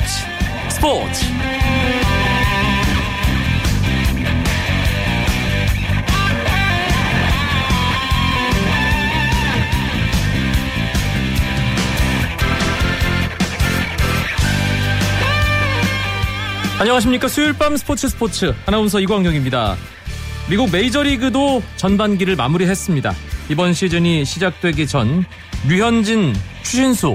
스포츠 스포츠 안녕하십니까 수요일 밤 스포츠 스포츠 아나운서 이광용입니다. 미국 메이저리그도 전반기를 마무리했습니다. 이번 시즌이 시작되기 전 류현진, 추신수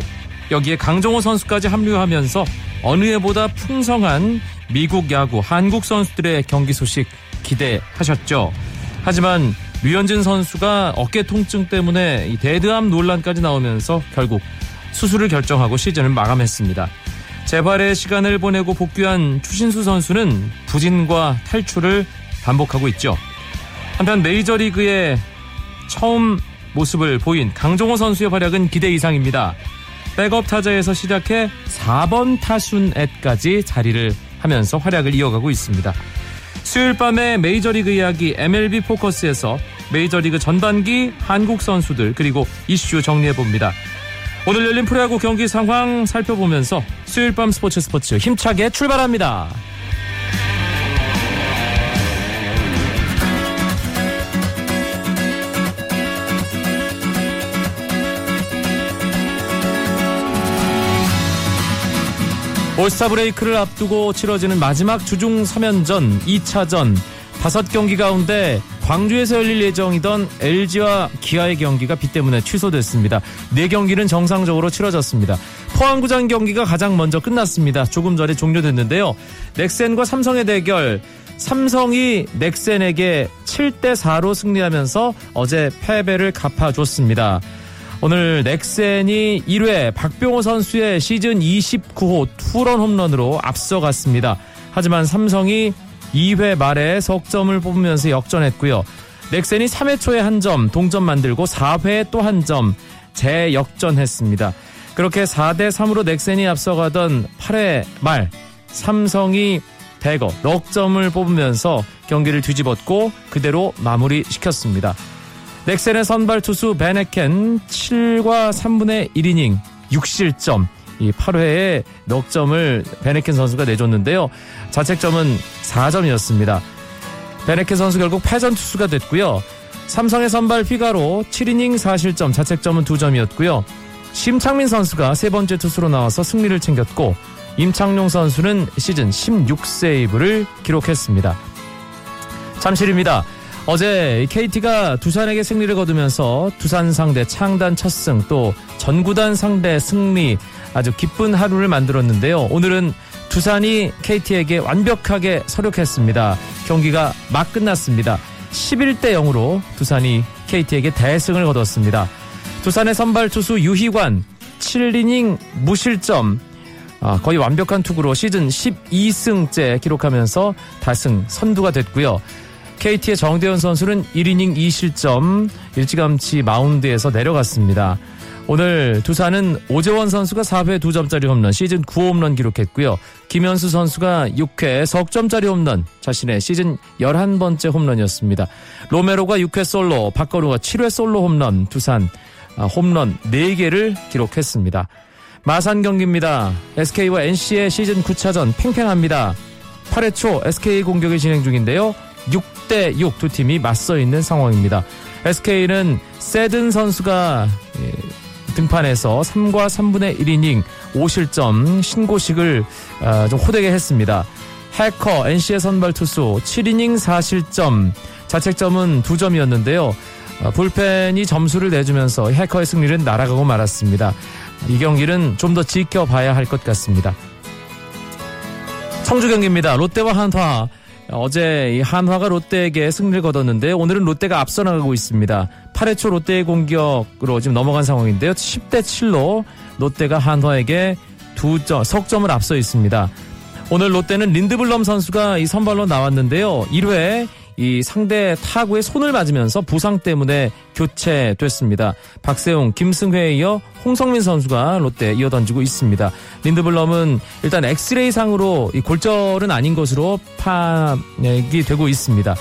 여기에 강정호 선수까지 합류하면서 어느 해보다 풍성한 미국 야구 한국 선수들의 경기 소식 기대하셨죠. 하지만 류현진 선수가 어깨 통증 때문에 대드암 논란까지 나오면서 결국 수술을 결정하고 시즌을 마감했습니다. 재발의 시간을 보내고 복귀한 추신수 선수는 부진과 탈출을 반복하고 있죠. 한편 메이저리그의 처음 모습을 보인 강종호 선수의 활약은 기대 이상입니다. 백업 타자에서 시작해 4번 타순에까지 자리를 하면서 활약을 이어가고 있습니다. 수요일 밤에 메이저리그 이야기 MLB 포커스에서 메이저리그 전반기 한국 선수들 그리고 이슈 정리해봅니다. 오늘 열린 프로야구 경기 상황 살펴보면서 수요일 밤 스포츠 스포츠 힘차게 출발합니다. 올스타 브레이크를 앞두고 치러지는 마지막 주중 3연전 2차전 5경기 가운데 광주에서 열릴 예정이던 LG와 기아의 경기가 비 때문에 취소됐습니다. 4경기는 정상적으로 치러졌습니다. 포항구장 경기가 가장 먼저 끝났습니다. 조금 전에 종료됐는데요. 넥센과 삼성의 대결 삼성이 넥센에게 7대4로 승리하면서 어제 패배를 갚아줬습니다. 오늘 넥센이 1회 박병호 선수의 시즌 29호 투런 홈런으로 앞서갔습니다. 하지만 삼성이 2회 말에 석점을 뽑으면서 역전했고요. 넥센이 3회 초에 한 점 동점 만들고 4회에 또 한 점 재역전했습니다. 그렇게 4대 3으로 넥센이 앞서가던 8회 말 삼성이 대거 넉 점을 뽑으면서 경기를 뒤집었고 그대로 마무리시켰습니다. 넥센의 선발 투수 베네켄 7과 3분의 1이닝 6실점 이 8회에 넉 점을 베네켄 선수가 내줬는데요. 자책점은 4점이었습니다. 베네켄 선수 결국 패전 투수가 됐고요. 삼성의 선발 피가로 7이닝 4실점 자책점은 2점이었고요. 심창민 선수가 세 번째 투수로 나와서 승리를 챙겼고 임창용 선수는 시즌 16세이브를 기록했습니다. 잠실입니다. 어제 KT가 두산에게 승리를 거두면서 두산 상대 창단 첫 승 또 전구단 상대 승리 아주 기쁜 하루를 만들었는데요. 오늘은 두산이 KT에게 완벽하게 서력했습니다. 경기가 막 끝났습니다. 11대 0으로 두산이 KT에게 대승을 거뒀습니다. 두산의 선발 투수 유희관 7이닝 무실점 아, 거의 완벽한 투구로 시즌 12승째 기록하면서 다승 선두가 됐고요. KT의 정대현 선수는 1이닝 2실점 일찌감치 마운드에서 내려갔습니다. 오늘 두산은 오재원 선수가 4회 2점짜리 홈런 시즌 9홈런 기록했고요. 김현수 선수가 6회 석점짜리 홈런 자신의 시즌 11번째 홈런이었습니다. 로메로가 6회 솔로 박건우가 7회 솔로 홈런 두산 아, 홈런 4개를 기록했습니다. 마산 경기입니다. SK와 NC의 시즌 9차전 팽팽합니다. 8회 초 SK 공격이 진행 중인데요. 6대 6 두 팀이 맞서 있는 상황입니다. SK는 세든 선수가 예, 등판해서 3과 3분의 1이닝 5실점 신고식을 아, 좀 호되게 했습니다. 해커 NC의 선발 투수 7이닝 4실점 자책점은 2점이었는데요. 어, 불펜이 점수를 내주면서 해커의 승리는 날아가고 말았습니다. 이 경기는 좀 더 지켜봐야 할 것 같습니다. 청주 경기입니다. 롯데와 한화. 어제 한화가 롯데에게 승리를 거뒀는데 오늘은 롯데가 앞서 나가고 있습니다. 8회 초 롯데의 공격으로 지금 넘어간 상황인데요. 10대 7로 롯데가 한화에게 두 점, 석점을 앞서 있습니다. 오늘 롯데는 린드블럼 선수가 이 선발로 나왔는데요. 1회 이 상대 타구에 손을 맞으면서 부상 때문에 교체됐습니다. 박세웅, 김승회에 이어 홍성민 선수가 롯데에 이어 던지고 있습니다. 린드블럼은 일단 엑스레이 상으로 이 골절은 아닌 것으로 파악이 되고 있습니다.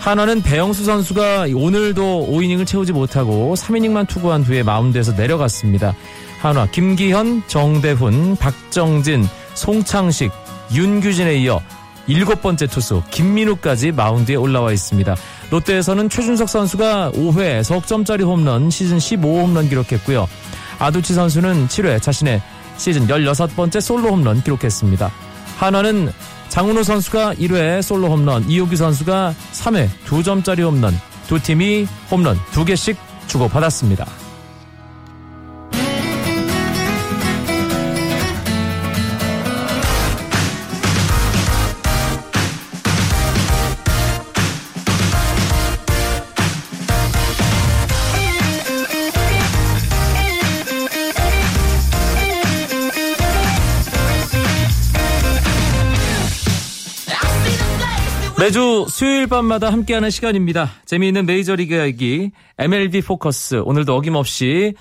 한화는 배영수 선수가 오늘도 5이닝을 채우지 못하고 3이닝만 투구한 뒤에 마운드에서 내려갔습니다. 한화 김기현, 정대훈, 박정진, 송창식, 윤규진에 이어 일곱 번째 투수 김민우까지 마운드에 올라와 있습니다. 롯데에서는 최준석 선수가 5회 석점짜리 홈런 시즌 15홈런 기록했고요. 아두치 선수는 7회 자신의 시즌 16번째 솔로 홈런 기록했습니다. 한화는 장훈호 선수가 1회 솔로 홈런, 이호규 선수가 3회 2점짜리 홈런, 두 팀이 홈런 2개씩 주고받았습니다. 매주 수요일 밤마다 함께하는 시간입니다. 재미있는 메이저리그 이야기 MLB 포커스 오늘도 어김없이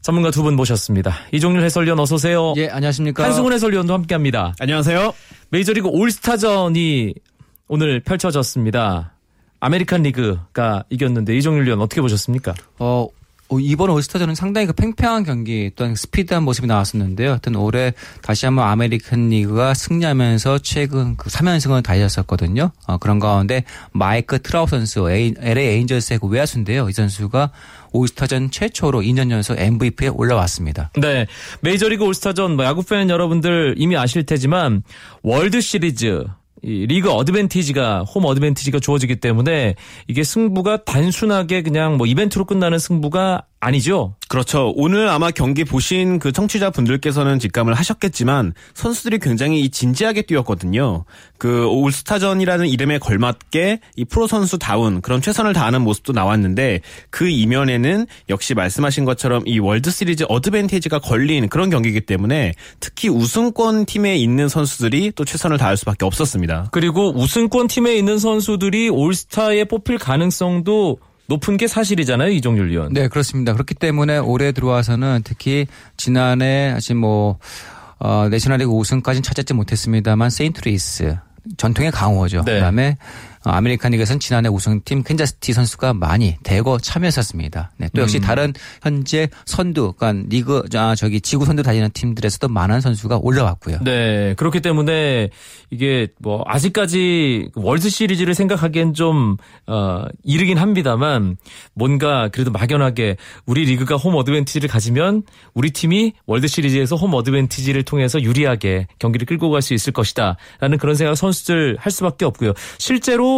전문가 두 분 모셨습니다. 이종률 해설위원 어서 오세요. 예, 안녕하십니까. 한승훈 해설위원도 함께합니다. 안녕하세요. 메이저리그 올스타전이 오늘 펼쳐졌습니다. 아메리칸 리그가 이겼는데 이종률 위원 어떻게 보셨습니까? 어, 어, 이번 올스타전은 상당히 그 팽팽한 경기 또한 스피드한 모습이 나왔었는데요. 하여튼 올해 다시 한번 아메리칸 리그가 승리하면서 최근 그 3연승을 달렸었거든요. 어, 그런 가운데 마이크 트라웃 선수 LA 에인절스의 그 외야수인데요. 이 선수가 올스타전 최초로 2년 연속 MVP에 올라왔습니다. 네. 메이저리그 올스타전 뭐 야구 팬 여러분들 이미 아실 테지만 월드 시리즈 이 리그 어드밴티지가 홈 어드밴티지가 주어지기 때문에 이게 승부가 단순하게 그냥 뭐 이벤트로 끝나는 승부가 아니죠. 그렇죠. 오늘 아마 경기 보신 그 청취자 분들께서는 직감을 하셨겠지만 선수들이 굉장히 진지하게 뛰었거든요. 그 올스타전이라는 이름에 걸맞게 이 프로 선수다운 그런 최선을 다하는 모습도 나왔는데 그 이면에는 역시 말씀하신 것처럼 이 월드 시리즈 어드밴티지가 걸린 그런 경기이기 때문에 특히 우승권 팀에 있는 선수들이 또 최선을 다할 수밖에 없었습니다. 그리고 우승권 팀에 있는 선수들이 올스타에 뽑힐 가능성도 높은 게 사실이잖아요, 이종률 위원. 네, 그렇습니다. 그렇기 때문에 올해 들어와서는 특히 지난해 아직 뭐 어, 내셔널리그 우승까지는 차지 못했습니다만 세인트루이스 전통의 강호죠. 네. 그다음에 어, 아메리칸 리그에서는 지난해 우승팀 캔자스시티 선수가 많이 대거 참여했었습니다. 네, 또 역시 음. 다른 현재 선두, 그러니까 리그 아, 저기 지구 선두 달리는 팀들에서도 많은 선수가 올라왔고요. 네, 그렇기 때문에 이게 뭐 아직까지 월드 시리즈를 생각하기엔 좀 어, 이르긴 합니다만 뭔가 그래도 막연하게 우리 리그가 홈 어드밴티지를 가지면 우리 팀이 월드 시리즈에서 홈 어드밴티지를 통해서 유리하게 경기를 끌고 갈 수 있을 것이다라는 그런 생각 선수들 할 수밖에 없고요. 실제로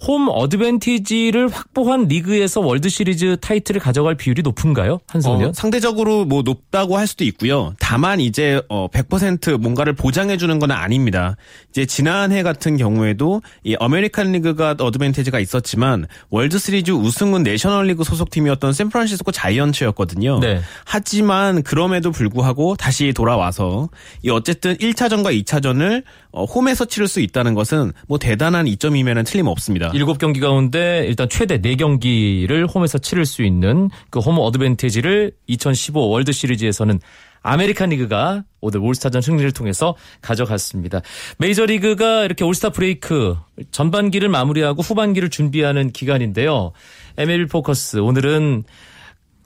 홈 어드밴티지를 확보한 리그에서 월드 시리즈 타이틀을 가져갈 비율이 높은가요? 한승훈? 어, 상대적으로 뭐 높다고 할 수도 있고요. 다만 이제 어 100% 뭔가를 보장해 주는 건 아닙니다. 이제 지난해 같은 경우에도 이 아메리칸 리그가 어드밴티지가 있었지만 월드 시리즈 우승은 내셔널 리그 소속팀이었던 샌프란시스코 자이언츠였거든요. 네. 하지만 그럼에도 불구하고 다시 돌아와서 이 어쨌든 1차전과 2차전을 어, 홈에서 치를 수 있다는 것은 뭐 대단한 이점임엔 틀림없습니다. 7경기 가운데 일단 최대 4경기를 홈에서 치를 수 있는 그 홈 어드밴티지를 2015 월드 시리즈에서는 아메리칸 리그가 오늘 올스타전 승리를 통해서 가져갔습니다. 메이저리그가 이렇게 올스타 브레이크 전반기를 마무리하고 후반기를 준비하는 기간인데요. MLB 포커스 오늘은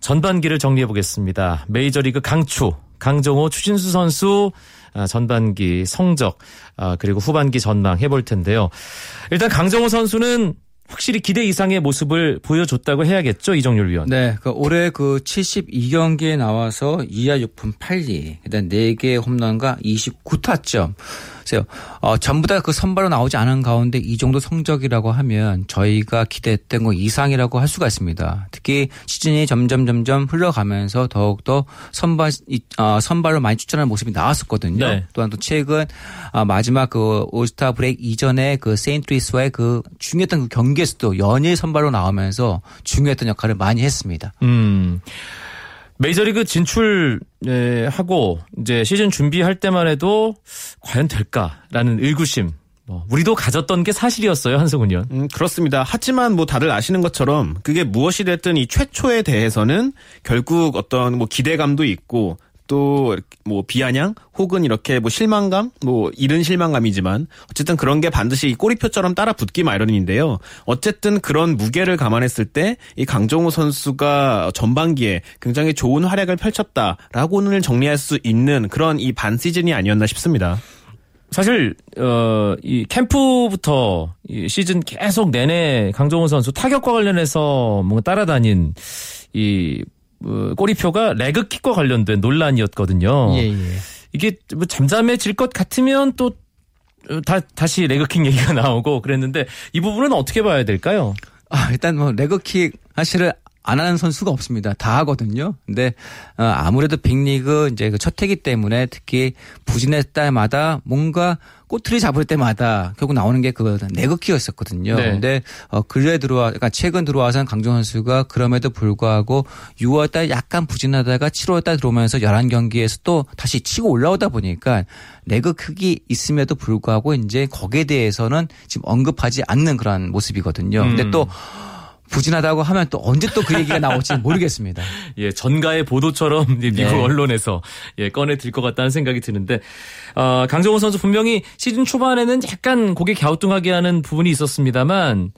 전반기를 정리해 보겠습니다. 메이저리그 강추 강정호 추진수 선수 아, 전반기 성적 아, 그리고 후반기 전망 해볼 텐데요. 일단 강정호 선수는 확실히 기대 이상의 모습을 보여줬다고 해야겠죠 이정률 위원. 네, 그 올해 그 72경기에 나와서 2할 6푼 8리, 일단 4개 홈런과 29타점. 글쎄요. 어, 전부 다 그 선발로 나오지 않은 가운데 이 정도 성적이라고 하면 저희가 기대했던 거 이상이라고 할 수가 있습니다. 특히 시즌이 점점 점점 흘러가면서 더욱더 선발 어, 선발로 많이 추천하는 모습이 나왔었거든요. 네. 또한 또 최근 어, 마지막 그 올스타 브레이크 이전에 그 세인트리스와의 그 중요했던 그 경기에서도 연일 선발로 나오면서 중요했던 역할을 많이 했습니다. 음. 메이저리그 진출하고 이제 시즌 준비할 때만 해도 과연 될까라는 의구심 뭐 우리도 가졌던 게 사실이었어요 한승훈 의원. 음, 그렇습니다. 하지만 뭐 다들 아시는 것처럼 그게 무엇이 됐든 이 최초에 대해서는 결국 어떤 뭐 기대감도 있고 또 뭐 비아냥 혹은 이렇게 뭐 실망감 뭐 이른 실망감이지만 어쨌든 그런 게 반드시 꼬리표처럼 따라 붙기 마련인데요. 어쨌든 그런 무게를 감안했을 때 이 강정호 선수가 전반기에 굉장히 좋은 활약을 펼쳤다라고는 정리할 수 있는 그런 이 반 시즌이 아니었나 싶습니다. 사실 어 이 캠프부터 이 시즌 계속 내내 강정호 선수 타격과 관련해서 뭔가 따라다닌 이 어, 꼬리표가 레그킥과 관련된 논란이었거든요. 예, 예. 이게 뭐 잠잠해질 것 같으면 또 어, 다, 다시 레그킥 얘기가 나오고 그랬는데 이 부분은 어떻게 봐야 될까요? 아, 일단 뭐 레그킥 사실은 안 하는 선수가 없습니다. 다 하거든요. 근데 어, 아무래도 빅리그 이제 그 첫 해기 때문에 특히 부진했 때마다 뭔가 꼬투리 잡을 때마다 결국 나오는 게그 네그킥이었었거든요. 네. 근데 어 근래 들어와 그러니까 최근 들어와서는 강정 선수가 그럼에도 불구하고 6월달 약간 부진하다가 7월달 들어오면서 11경기에서 또 다시 치고 올라오다 보니까 네그킥이 있음에도 불구하고 이제 거기에 대해서는 지금 언급하지 않는 그런 모습이거든요. 근데 음. 또 부진하다고 하면 또 언제 또 그 얘기가 나올지 모르겠습니다. 예, 전가의 보도처럼 미국 네. 언론에서 예, 꺼내 들 것 같다는 생각이 드는데 어, 강정호 선수 분명히 시즌 초반에는 약간 고개 갸우뚱하게 하는 부분이 있었습니다만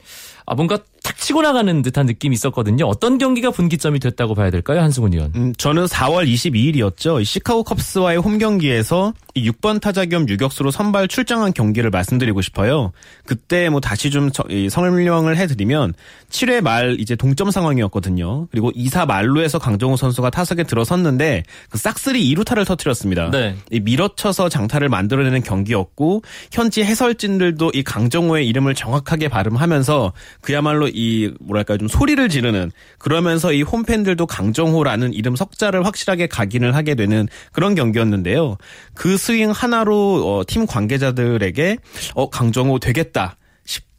아, 뭔가 탁 치고 나가는 듯한 느낌이 있었거든요. 어떤 경기가 분기점이 됐다고 봐야 될까요, 한승훈 의원? 음, 저는 4월 22일이었죠. 시카고 컵스와의 홈 경기에서 6번 타자 겸 유격수로 선발 출장한 경기를 말씀드리고 싶어요. 그때 뭐 다시 좀 설명을 해드리면 7회 말 이제 동점 상황이었거든요. 그리고 2사 말루에서 강정호 선수가 타석에 들어섰는데 그 싹쓸이 2루타를 터뜨렸습니다. 네. 이 밀어쳐서 장타를 만들어내는 경기였고 현지 해설진들도 이 강정호의 이름을 정확하게 발음하면서 그야말로 이 뭐랄까 좀 소리를 지르는 그러면서 이 홈팬들도 강정호라는 이름 석자를 확실하게 각인을 하게 되는 그런 경기였는데요. 그 스윙 하나로 어, 팀 관계자들에게 어 강정호 되겠다.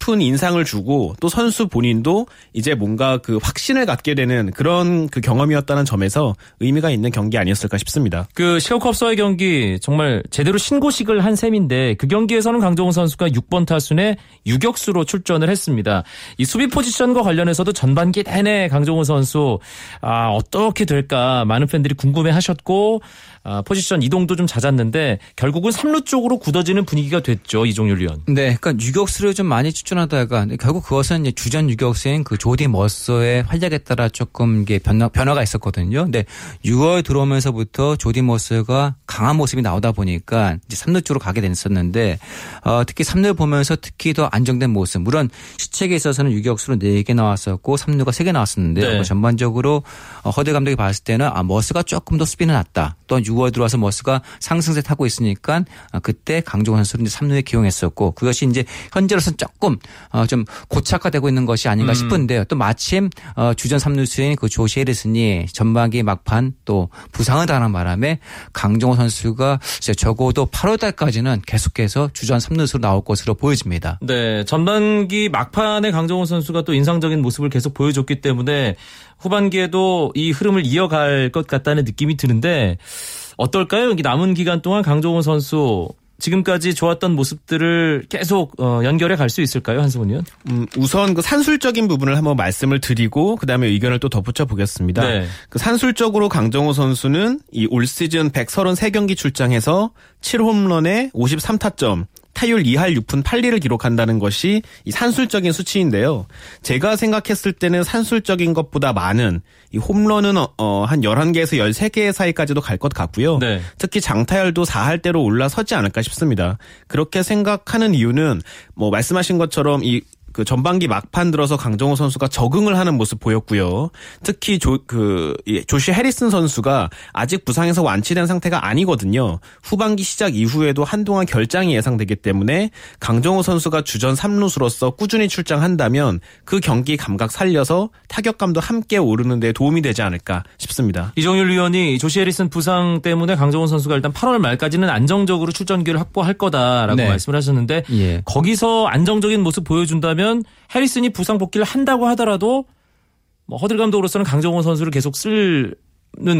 싶은 인상을 주고 또 선수 본인도 이제 뭔가 그 확신을 갖게 되는 그런 그 경험이었다는 점에서 의미가 있는 경기 아니었을까 싶습니다. 그 시카고컵스와의 경기 정말 제대로 신고식을 한 셈인데 그 경기에서는 강정호 선수가 6번 타순에 유격수로 출전을 했습니다. 이 수비 포지션과 관련해서도 전반기 내내 강정호 선수 아 어떻게 될까 많은 팬들이 궁금해하셨고 아, 포지션 이동도 좀 잦았는데 결국은 3루 쪽으로 굳어지는 분위기가 됐죠 이종률 위원. 네, 그러니까 유격수를 좀 많이 추천하다가 결국 그것은 주전 유격수인 그 조디 머서의 활약에 따라 조금 이게 변화, 변화가 있었거든요. 근데 6월 들어오면서부터 조디 머서가 강한 모습이 나오다 보니까 이제 3루 쪽으로 가게 됐었는데 어, 특히 3루 보면서 특히 더 안정된 모습. 물론 시책에 있어서는 유격수로 4개 나왔었고 3루가 3개 나왔었는데 네. 뭐 전반적으로 어, 허대 감독이 봤을 때는 아 머스가 조금 더 스피는 낫다. 또 6월 들어와서 머스가 상승세 타고 있으니까 아, 그때 강종원 선수를 이제 3루에 기용했었고 그것이 이제 현재로서는 조금 어, 좀 고착화되고 있는 것이 아닌가 싶은데요. 또 마침 어, 주전 3루수인 그 조시 해리슨이 전반기 막판 또 부상을 당한 바람에 강종원 선수가 이제 적어도 8월 달까지는 계속해서 주전 3루수로 나올 것으로 보여집니다. 네, 전반기 막판에 강정호 선수가 또 인상적인 모습을 계속 보여줬기 때문에 후반기에도 이 흐름을 이어갈 것 같다는 느낌이 드는데 어떨까요? 여기 남은 기간 동안 강정호 선수 지금까지 좋았던 모습들을 계속 어, 연결해 갈 수 있을까요, 한승훈 의원? 음, 우선 그 산술적인 부분을 한번 말씀을 드리고 그다음에 의견을 또 덧붙여 보겠습니다. 네. 그 산술적으로 강정호 선수는 이 올 시즌 133경기 출장해서 7홈런에 53타점, 타율 2할 6푼 8리를 기록한다는 것이 이 산술적인 수치인데요. 제가 생각했을 때는 산술적인 것보다 많은 이 홈런은 어, 어, 한 11개에서 13개 사이까지도 갈 것 같고요. 네. 특히 장타율도 4할대로 올라서지 않을까 싶습니다. 그렇게 생각하는 이유는 뭐 말씀하신 것처럼 이 그 전반기 막판 들어서 강정호 선수가 적응을 하는 모습 보였고요. 특히 조, 그, 이 조시 해리슨 선수가 아직 부상에서 완치된 상태가 아니거든요. 후반기 시작 이후에도 한동안 결장이 예상되기 때문에 강정호 선수가 주전 3루수로서 꾸준히 출장한다면 그 경기 감각 살려서 타격감도 함께 오르는 데 도움이 되지 않을까 싶습니다. 이종율 위원이 조시 해리슨 부상 때문에 강정호 선수가 일단 8월 말까지는 안정적으로 출전 기회를 확보할 거다라고 네. 말씀을 하셨는데 예. 거기서 안정적인 모습 보여준다면 해리슨이 부상 복귀를 한다고 하더라도 뭐 허들 감독으로서는 강정호 선수를 계속 쓰는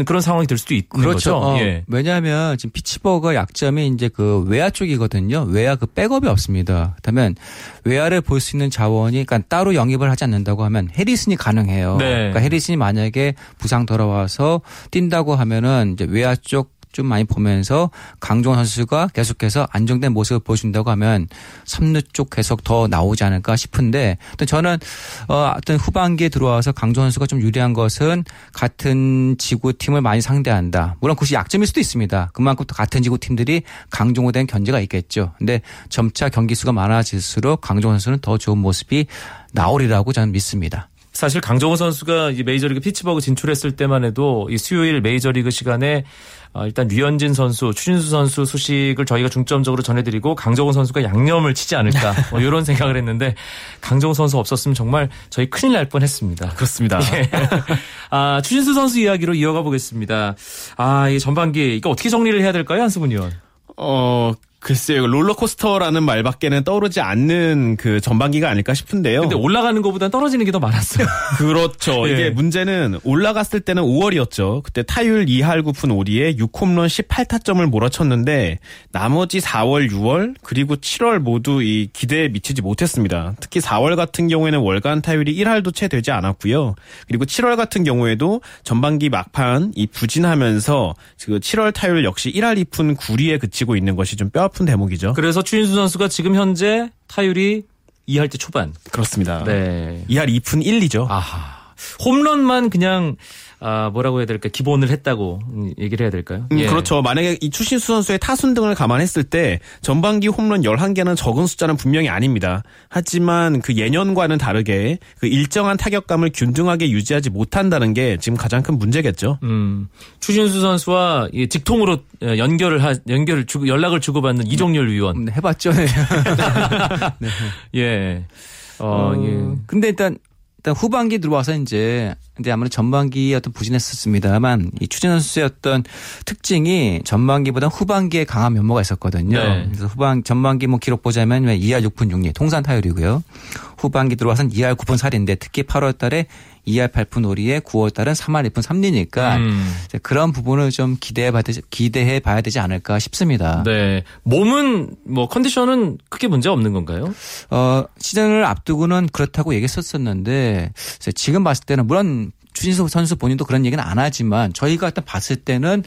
그런 상황이 될 수도 있는 그렇죠. 거죠. 어, 예. 왜냐하면 지금 피츠버그 약점이 이제 그 외야 쪽이거든요. 외야 그 백업이 없습니다. 그렇다면 외야를 볼 수 있는 자원이 그러니까 따로 영입을 하지 않는다고 하면 해리슨이 가능해요. 네. 그러니까 해리슨이 만약에 부상 돌아와서 뛴다고 하면은 이제 외야 쪽 좀 많이 보면서 강종원 선수가 계속해서 안정된 모습을 보여준다고 하면 3루 쪽 계속 더 나오지 않을까 싶은데 또 저는 어 어떤 후반기에 들어와서 강종원 선수가 좀 유리한 것은 같은 지구 팀을 많이 상대한다. 물론 그것이 약점일 수도 있습니다. 그만큼 또 같은 지구 팀들이 강종호에 대한 견제가 있겠죠. 근데 점차 경기 수가 많아질수록 강종원 선수는 더 좋은 모습이 나오리라고 저는 믿습니다. 사실 강정호 선수가 이제 메이저리그 피츠버그 진출했을 때만 해도 이 수요일 메이저리그 시간에 어, 일단 류현진 선수, 추신수 선수 소식을 저희가 중점적으로 전해드리고 강정호 선수가 양념을 치지 않을까 뭐 이런 생각을 했는데 강정호 선수 없었으면 정말 저희 큰일 날 뻔했습니다. 그렇습니다. 예. 아 추신수 선수 이야기로 이어가 보겠습니다. 아이 전반기 이거 어떻게 정리를 해야 될까요, 한승훈 의원? 어, 글쎄요. 롤러코스터라는 말밖에는 떠오르지 않는 그 전반기가 아닐까 싶은데요. 근데 올라가는 것보다 떨어지는 게 더 많았어요. 그렇죠. 예. 이게 문제는 올라갔을 때는 5월이었죠. 그때 타율 2할 9푼 5리에 6홈런 18타점을 몰아쳤는데 나머지 4월, 6월 그리고 7월 모두 이 기대에 미치지 못했습니다. 특히 4월 같은 경우에는 월간 타율이 1할도 채 되지 않았고요. 그리고 7월 같은 경우에도 전반기 막판 이 부진하면서 그 7월 타율 역시 1할 2푼 9리에 그치고 있는 것이 좀 뼈아픈 대목이죠. 그래서 추신수 선수가 지금 현재 타율이 2할 때 초반. 그렇습니다. 네. 2할 2푼 1리죠. 아하. 홈런만 그냥 아 뭐라고 해야 될까 기본을 했다고 음, 얘기를 해야 될까요? 음, 예. 그렇죠. 만약에 이 추신수 선수의 타순 등을 감안했을 때 전반기 홈런 11개는 적은 숫자는 분명히 아닙니다. 하지만 그 예년과는 다르게 그 일정한 타격감을 균등하게 유지하지 못한다는 게 지금 가장 큰 문제겠죠. 음, 추신수 선수와 이 직통으로 어, 연결을 하, 연결을 주고 연락을 주고받는 이종렬 위원. 음, 해봤죠. 네. 예. 어, 어, 예. 근데 일단 일단 후반기 들어와서 이제 근데 아무래도 전반기 어떤 부진했었습니다만 이 추진 선수의 어떤 특징이 전반기보다 후반기에 강한 면모가 있었거든요. 네. 그래서 후반 전반기 뭐 기록 보자면 2할 6푼 6리 통산 타율이고요. 후반기 들어와서는 2할 9푼 4리인데 특히 8월 달에 2할 8푼 5리에 9월 달은 3할 1푼 3리니까 음. 그런 부분을 좀 기대해 봐야 되지, 기대해 봐야 되지 않을까 싶습니다. 네. 몸은 뭐 컨디션은 크게 문제 없는 건가요? 어, 시즌을 앞두고는 그렇다고 얘기했었었는데 지금 봤을 때는 물론 추신수 선수 본인도 그런 얘기는 안 하지만 저희가 일단 봤을 때는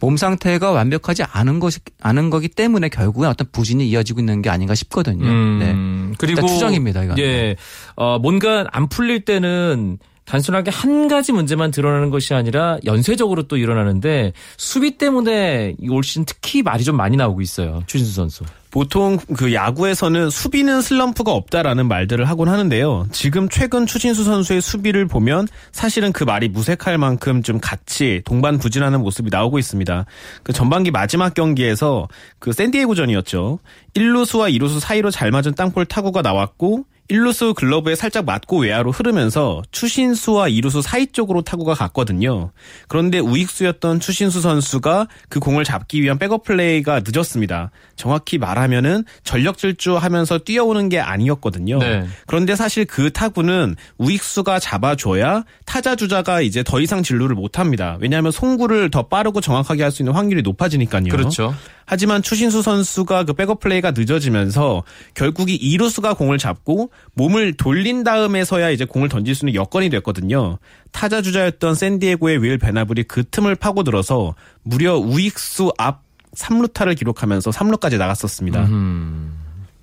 몸 상태가 완벽하지 않은 것이 않은 거기 때문에 결국은 어떤 부진이 이어지고 있는 게 아닌가 싶거든요. 네. 음, 그리고 일단 추정입니다, 이건. 예. 어, 뭔가 안 풀릴 때는 단순하게 한 가지 문제만 드러나는 것이 아니라 연쇄적으로 또 일어나는데 수비 때문에 이올 시즌 특히 말이 좀 많이 나오고 있어요. 추신수 선수. 보통 그 야구에서는 수비는 슬럼프가 없다라는 말들을 하곤 하는데요. 지금 최근 추신수 선수의 수비를 보면 사실은 그 말이 무색할 만큼 좀 같이 동반부진하는 모습이 나오고 있습니다. 그 전반기 마지막 경기에서 그 샌디에고전이었죠. 1루수와 2루수 사이로 잘 맞은 땅볼 타구가 나왔고 1루수 글러브에 살짝 맞고 외야로 흐르면서 추신수와 2루수 사이 쪽으로 타구가 갔거든요. 그런데 우익수였던 추신수 선수가 그 공을 잡기 위한 백업 플레이가 늦었습니다. 정확히 말하면은 전력 질주하면서 뛰어오는 게 아니었거든요. 네. 그런데 사실 그 타구는 우익수가 잡아줘야 타자 주자가 이제 더 이상 진루를 못 합니다. 왜냐하면 송구를 더 빠르고 정확하게 할 수 있는 확률이 높아지니까요. 그렇죠. 하지만 추신수 선수가 그 백업 플레이가 늦어지면서 결국 이 이루수가 공을 잡고 몸을 돌린 다음에서야 이제 공을 던질 수 있는 여건이 됐거든요. 타자 주자였던 샌디에고의 윌 베나블이 그 틈을 파고들어서 무려 우익수 앞 3루타를 기록하면서 3루까지 나갔었습니다.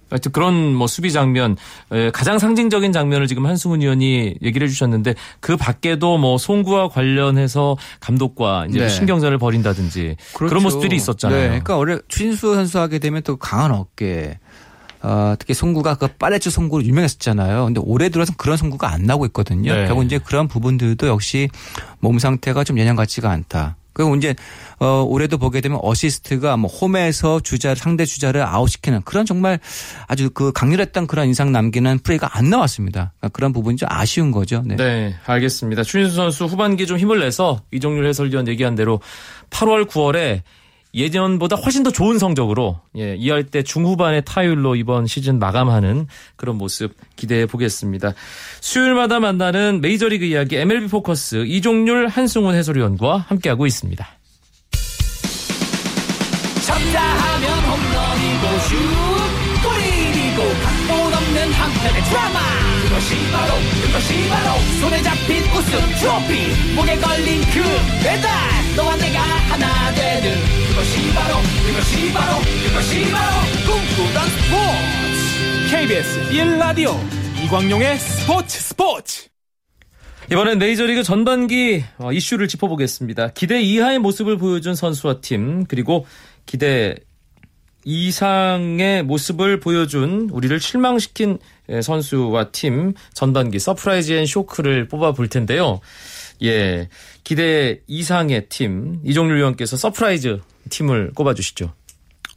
하여튼 그런 뭐 수비 장면 에, 가장 상징적인 장면을 지금 한승훈 위원이 얘기를 해주셨는데 그 밖에도 뭐 송구와 관련해서 감독과 이제 네. 신경전을 벌인다든지 그런 모습들이 있었잖아요. 네, 그러니까 원래 추신수 선수 하게 되면 또 강한 어깨. 어, 특히 송구가 그 빨래줄 송구로 유명했었잖아요. 근데 올해 들어서 그런 송구가 안 나오고 있거든요. 네. 결국 이제 그런 부분들도 역시 몸 상태가 좀 예년 같지가 않다. 그리고 이제 어 올해도 보게 되면 어시스트가 뭐 홈에서 주자 상대 주자를 아웃시키는 그런 정말 아주 그 강렬했던 그런 인상 남기는 플레이가 안 나왔습니다. 그러니까 그런 부분이 좀 아쉬운 거죠. 네. 네, 알겠습니다. 추신수 선수 후반기 좀 힘을 내서 이종률 해설위원 얘기한 대로 8월, 9월에 예전보다 훨씬 더 좋은 성적으로 예, 이할 때 중후반의 타율로 이번 시즌 마감하는 그런 모습 기대해 보겠습니다. 수요일마다 만나는 메이저리그 이야기 MLB 포커스 이종률 한승훈 해설위원과 함께하고 있습니다. 쳤다 하면 홈런이고 슛한 편의 드라마. 그것이 바로 그것이 바로 손에 잡힌 우승 트로피. 목에 걸린 그 배달 너와 내가 하나 되는. 그것이 바로 그것이 바로 그것이 바로 꿈꾸던 스포츠. KBS 1라디오 이광용의 스포츠 스포츠. 이번엔 메이저리그 전반기 어, 이슈를 짚어보겠습니다. 기대 이하의 모습을 보여준 선수와 팀 그리고 기대 이상의 모습을 보여준 우리를 실망시킨 예, 선수와 팀 전반기 surprise and shock를 뽑아 볼 텐데요. 예, 기대 이상의 팀 이종률 위원께서 surprise 팀을 꼽아 주시죠.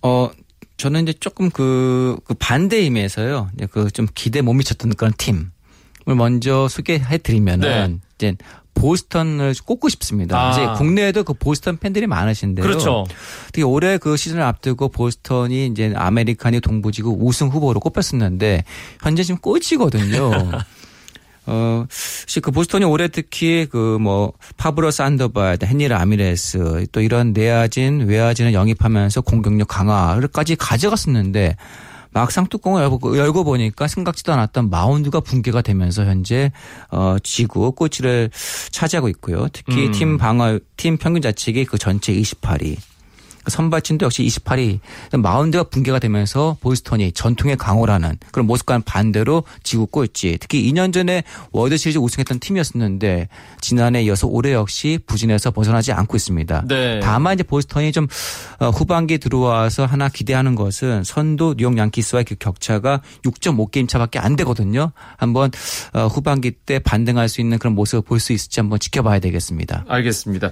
어, 저는 이제 조금 그, 그 반대 의미에서요. 그 좀 기대 못 미쳤던 그런 팀을 먼저 소개해 드리면은 이제 보스턴을 꼽고 싶습니다. 아. 이제 국내에도 그 보스턴 팬들이 많으신데요. 그렇죠. 특히 올해 그 시즌을 앞두고 보스턴이 이제 아메리칸리그 동부지구 우승 후보로 꼽혔었는데 현재 지금 꼴찌거든요. 어, 혹시 그 보스턴이 올해 특히 그 뭐 파브로 산더발, 헨리 라미레스 또 이런 내야진, 외야진을 영입하면서 공격력 강화를까지 가져갔었는데 막상 뚜껑을 열고, 열고 보니까 생각지도 않았던 마운드가 붕괴가 되면서 현재 어 지구 꼴찌를 차지하고 있고요. 특히 음. 팀 방어 팀 평균 자책이 그 전체 28위. 선발진도 역시 28위 마운드가 붕괴가 되면서 보스턴이 전통의 강호라는 그런 모습과는 반대로 지구 꼴찌 특히 2년 전에 월드시리즈 우승했던 팀이었었는데 지난해 이어서 올해 역시 부진에서 벗어나지 않고 있습니다. 네. 다만 이제 보스턴이 좀 어, 후반기에 들어와서 하나 기대하는 것은 선두 뉴욕 양키스와의 그 격차가 6.5게임 차밖에 안 되거든요. 한번 어, 후반기 때 반등할 수 있는 그런 모습을 볼 수 있을지 한번 지켜봐야 되겠습니다. 알겠습니다.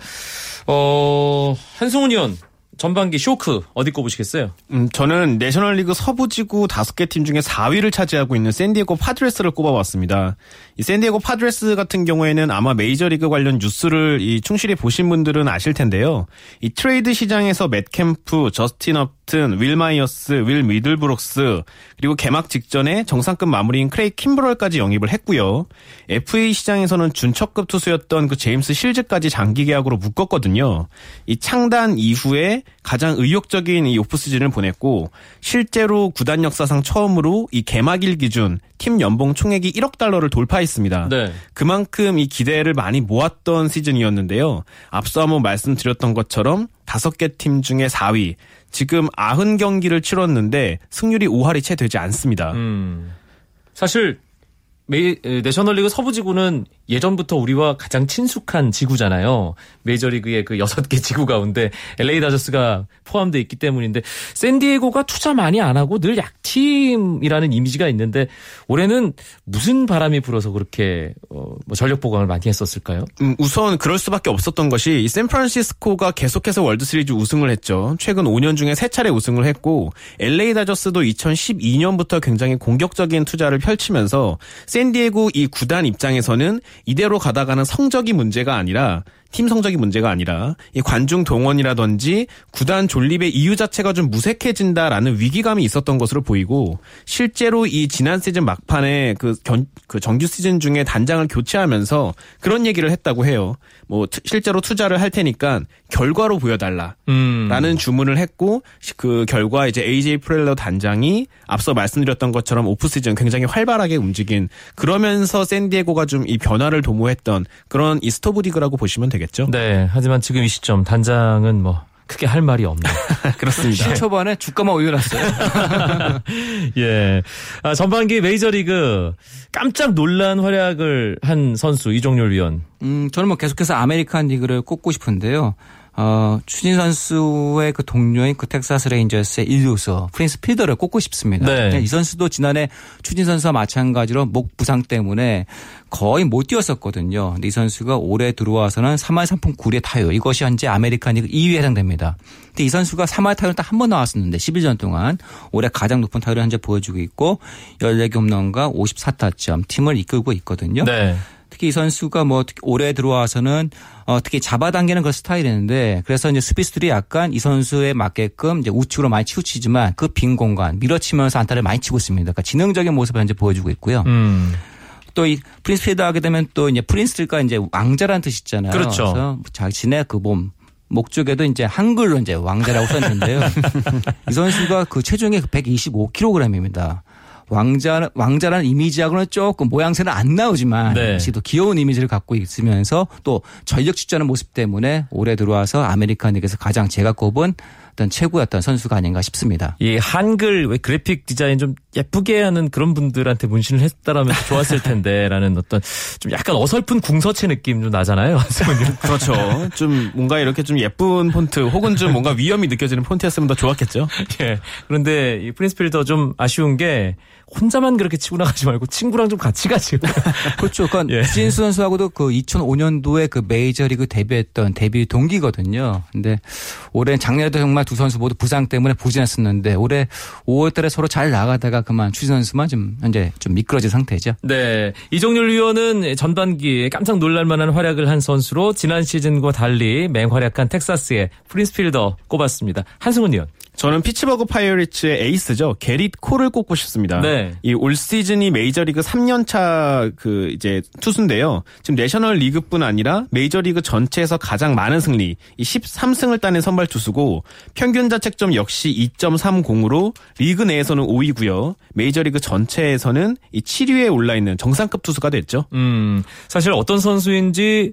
어, 한승훈 의원 전반기 쇼크 어디 꼽으시겠어요? 음, 저는 내셔널리그 서부지구 다섯 개 팀 중에 4위를 차지하고 있는 샌디에고 파드레스를 꼽아봤습니다. 이 샌디에고 파드레스 같은 경우에는 아마 메이저리그 관련 뉴스를 이 충실히 보신 분들은 아실 텐데요. 이 트레이드 시장에서 맷 캠프, 저스틴 업튼, 윌 마이어스, 윌 미들브록스 그리고 개막 직전에 정상급 마무리인 크레이그 킴브럴까지 영입을 했고요. FA 시장에서는 준척급 투수였던 그 제임스 실즈까지 장기 계약으로 묶었거든요. 이 창단 이후에 가장 의욕적인 이 오프 시즌을 보냈고 실제로 구단 역사상 처음으로 이 개막일 기준 팀 연봉 총액이 1억 달러를 돌파했습니다. 네. 그만큼 이 기대를 많이 모았던 시즌이었는데요. 앞서 한번 말씀드렸던 것처럼 다섯 개 팀 중에 4위. 지금 90경기를 치렀는데 승률이 5할이 채 되지 않습니다. 음. 사실 메이, 에, 내셔널리그 서부지구는 예전부터 우리와 가장 친숙한 지구잖아요. 메이저리그의 그 여섯 개 지구 가운데 LA 다저스가 포함되어 있기 때문인데 샌디에고가 투자 많이 안 하고 늘 약팀이라는 이미지가 있는데 올해는 무슨 바람이 불어서 그렇게 어, 뭐 전력 보강을 많이 했었을까요? 음, 우선 그럴 수밖에 없었던 것이 이 샌프란시스코가 계속해서 월드 시리즈 우승을 했죠. 최근 5년 중에 3차례 우승을 했고 LA 다저스도 2012년부터 굉장히 공격적인 투자를 펼치면서 샌디에고 이 구단 입장에서는 이대로 가다가는 성적이 문제가 아니라 팀 성적이 문제가 아니라 이 관중 동원이라든지 구단 존립의 이유 자체가 좀 무색해진다라는 위기감이 있었던 것으로 보이고 실제로 이 지난 시즌 막판에 그, 견, 그 정규 시즌 중에 단장을 교체하면서 그런 얘기를 했다고 해요. 뭐 투- 실제로 투자를 할 테니까 결과로 보여달라. 음. 라는 주문을 했고 그 결과 이제 AJ 프렐러 단장이 앞서 말씀드렸던 것처럼 오프 시즌 굉장히 활발하게 움직인 그러면서 샌디에고가 좀 이 변화를 도모했던 그런 이 스토브 리그라고 보시면 되겠죠. 네. 하지만 지금 이 시점 단장은 뭐 크게 할 말이 없네요. 그렇습니다. 초반에 주가만 올려놨어요. 예. 아, 전반기 메이저리그 깜짝 놀란 활약을 한 선수 이종률 위원. 음, 저는 뭐 계속해서 아메리칸 리그를 꼽고 싶은데요. 어, 추신수 선수의 그 동료인 그 텍사스 레인저스의 일루수 프린스 필더를 꼽고 싶습니다. 네. 이 선수도 지난해 추신수 선수와 마찬가지로 목 부상 때문에 거의 못 뛰었었거든요. 근데 이 선수가 올해 들어와서는 3할 3푼 9리의 타율 이것이 현재 아메리칸 리그 2위에 해당됩니다. 근데 이 선수가 3할 타율 딱 한 번 나왔었는데 11년 동안 올해 가장 높은 타율을 현재 보여주고 있고 14개 홈런과 54타점 팀을 이끌고 있거든요. 네. 특히 이 선수가 뭐 올해 들어와서는 어 특히 잡아당기는 그 스타일이었는데 그래서 이제 수비수들이 약간 이 선수에 맞게끔 이제 우측으로 많이 치우치지만 그 빈 공간 밀어치면서 안타를 많이 치고 있습니다. 그러니까 지능적인 모습을 현재 보여주고 있고요. 음. 또이 프린스 필드 하게 되면 또 이제 프린스가 이제 왕자라는 뜻이잖아요. 그렇죠. 그래서 자신의 그 몸 목쪽에도 이제 한글로 이제 왕자라고 썼는데요. 이 선수가 그 체중이 125kg입니다. 왕자 왕자라는 이미지하고는 조금 모양새는 안 나오지만 네. 역시 또 귀여운 이미지를 갖고 있으면서 또 전력 질주하는 모습 때문에 올해 들어와서 아메리칸 리그에서 가장 제가 꼽은 어떤 최고였던 선수가 아닌가 싶습니다. 이 한글 왜 그래픽 디자인 좀 예쁘게 하는 그런 분들한테 문신을 했다라면 더 좋았을 텐데라는 어떤 좀 약간 어설픈 궁서체 느낌 좀 나잖아요. 그렇죠. 좀 뭔가 이렇게 좀 예쁜 폰트 혹은 좀 뭔가 위엄이 느껴지는 폰트였으면 더 좋았겠죠. 예. 그런데 이 프린스 필더 좀 아쉬운 게 혼자만 그렇게 치고 나가지 말고 친구랑 좀 같이 가지고. 그렇죠. 그러니까 예. 신수 선수하고도 그 2005년도에 그 메이저리그 데뷔했던 데뷔 동기거든요. 근데 올해 작년에도 정말 두 선수 모두 부상 때문에 보지 않았었는데 올해 5월달에 서로 잘 나가다가 그만 추신수 선수만 좀 현재 좀 미끄러진 상태죠. 네. 이종률 위원은 전반기에 깜짝 놀랄만한 활약을 한 선수로 지난 시즌과 달리 맹활약한 텍사스의 프린스 필더 꼽았습니다. 한승훈 위원. 저는 피츠버그 파이어리츠의 에이스죠. 게릿 콜을 꼽고 싶습니다. 네. 이 올 시즌이 메이저리그 3년차 그 이제 투수인데요. 지금 내셔널 리그뿐 아니라 메이저리그 전체에서 가장 많은 승리, 이 13승을 따낸 선발 투수고 평균 자책점 역시 2.30으로 리그 내에서는 5위고요. 메이저리그 전체에서는 이 7위에 올라 있는 정상급 투수가 됐죠. 음, 사실 어떤 선수인지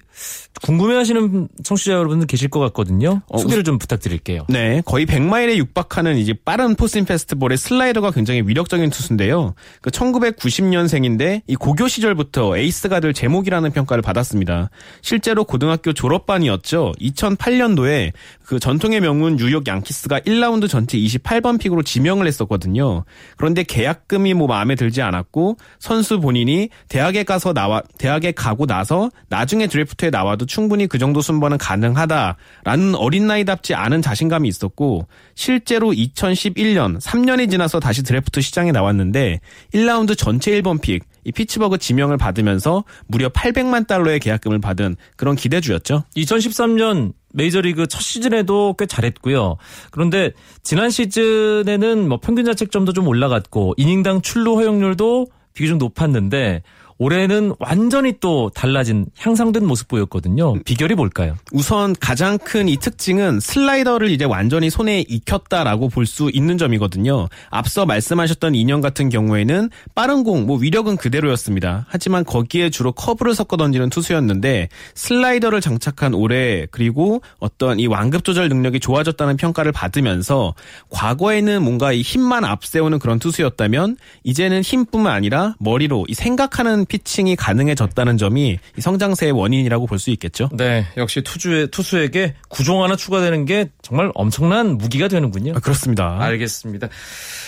궁금해하시는 청취자 여러분들 계실 것 같거든요. 어, 소개를 좀 부탁드릴게요. 네, 거의 100마일에 육박하는 이제 빠른 포심 패스트볼에 슬라이더가 굉장히 위력적인 투수인데요. 그 1990년생인데 이 고교 시절부터 에이스가 될 재목이라는 평가를 받았습니다. 실제로 고등학교 졸업반이었죠. 2008년도에 그 전통의 명문 뉴욕 양키스가 1라운드 전체 28번 픽으로 지명을 했었거든요. 그런데 계약금이 뭐 마음에 들지 않았고 선수 본인이 대학에 가서 나와 대학에 가고 나서 나중에 드래프트에 나와도 충분히 그 정도 순번은 가능하다라는 어린 나이답지 않은 자신감이 있었고 실제로 2011년 3년이 지나서 다시 드래프트 시장에 나왔는데 1라운드 전체 1번 픽, 이 피츠버그 지명을 받으면서 무려 800만 달러의 계약금을 받은 그런 기대주였죠. 2013년 메이저리그 첫 시즌에도 꽤 잘했고요. 그런데 지난 시즌에는 뭐 평균 자책점도 좀 올라갔고 이닝당 출루 허용률도 비교적 높았는데 올해는 완전히 또 달라진 향상된 모습 보였거든요. 비결이 뭘까요? 우선 가장 큰 이 특징은 슬라이더를 이제 완전히 손에 익혔다라고 볼 수 있는 점이거든요. 앞서 말씀하셨던 인형 같은 경우에는 빠른 공, 뭐 위력은 그대로였습니다. 하지만 거기에 주로 커브를 섞어 던지는 투수였는데 슬라이더를 장착한 올해 그리고 어떤 이 완급 조절 능력이 좋아졌다는 평가를 받으면서 과거에는 뭔가 이 힘만 앞세우는 그런 투수였다면 이제는 힘뿐만 아니라 머리로 이 생각하는 피칭이 가능해졌다는 점이 이 성장세의 원인이라고 볼 수 있겠죠. 네, 역시 투주의 투수에게 구종 하나 추가되는 게 정말 엄청난 무기가 되는군요. 아, 그렇습니다. 알겠습니다.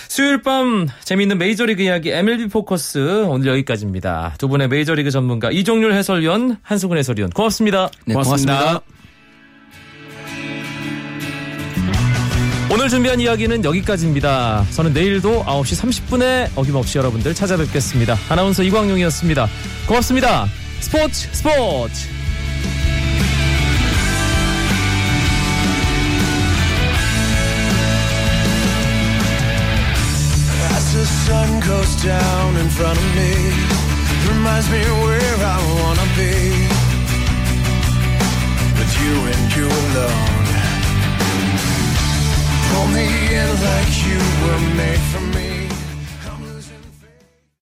수요일 밤 재미있는 메이저리그 이야기 MLB 포커스 오늘 여기까지입니다. 두 분의 메이저리그 전문가 이종률 해설위원, 한수근 해설위원 고맙습니다. 네, 고맙습니다. 오늘 준비한 이야기는 여기까지입니다. 저는 내일도 9시 30분에 어김없이 여러분들 찾아뵙겠습니다. 아나운서 이광용이었습니다. 고맙습니다. 스포츠 스포츠! Sun goes down in front of me, reminds me where I wanna be. With you and you alone. Me in like you were made for me.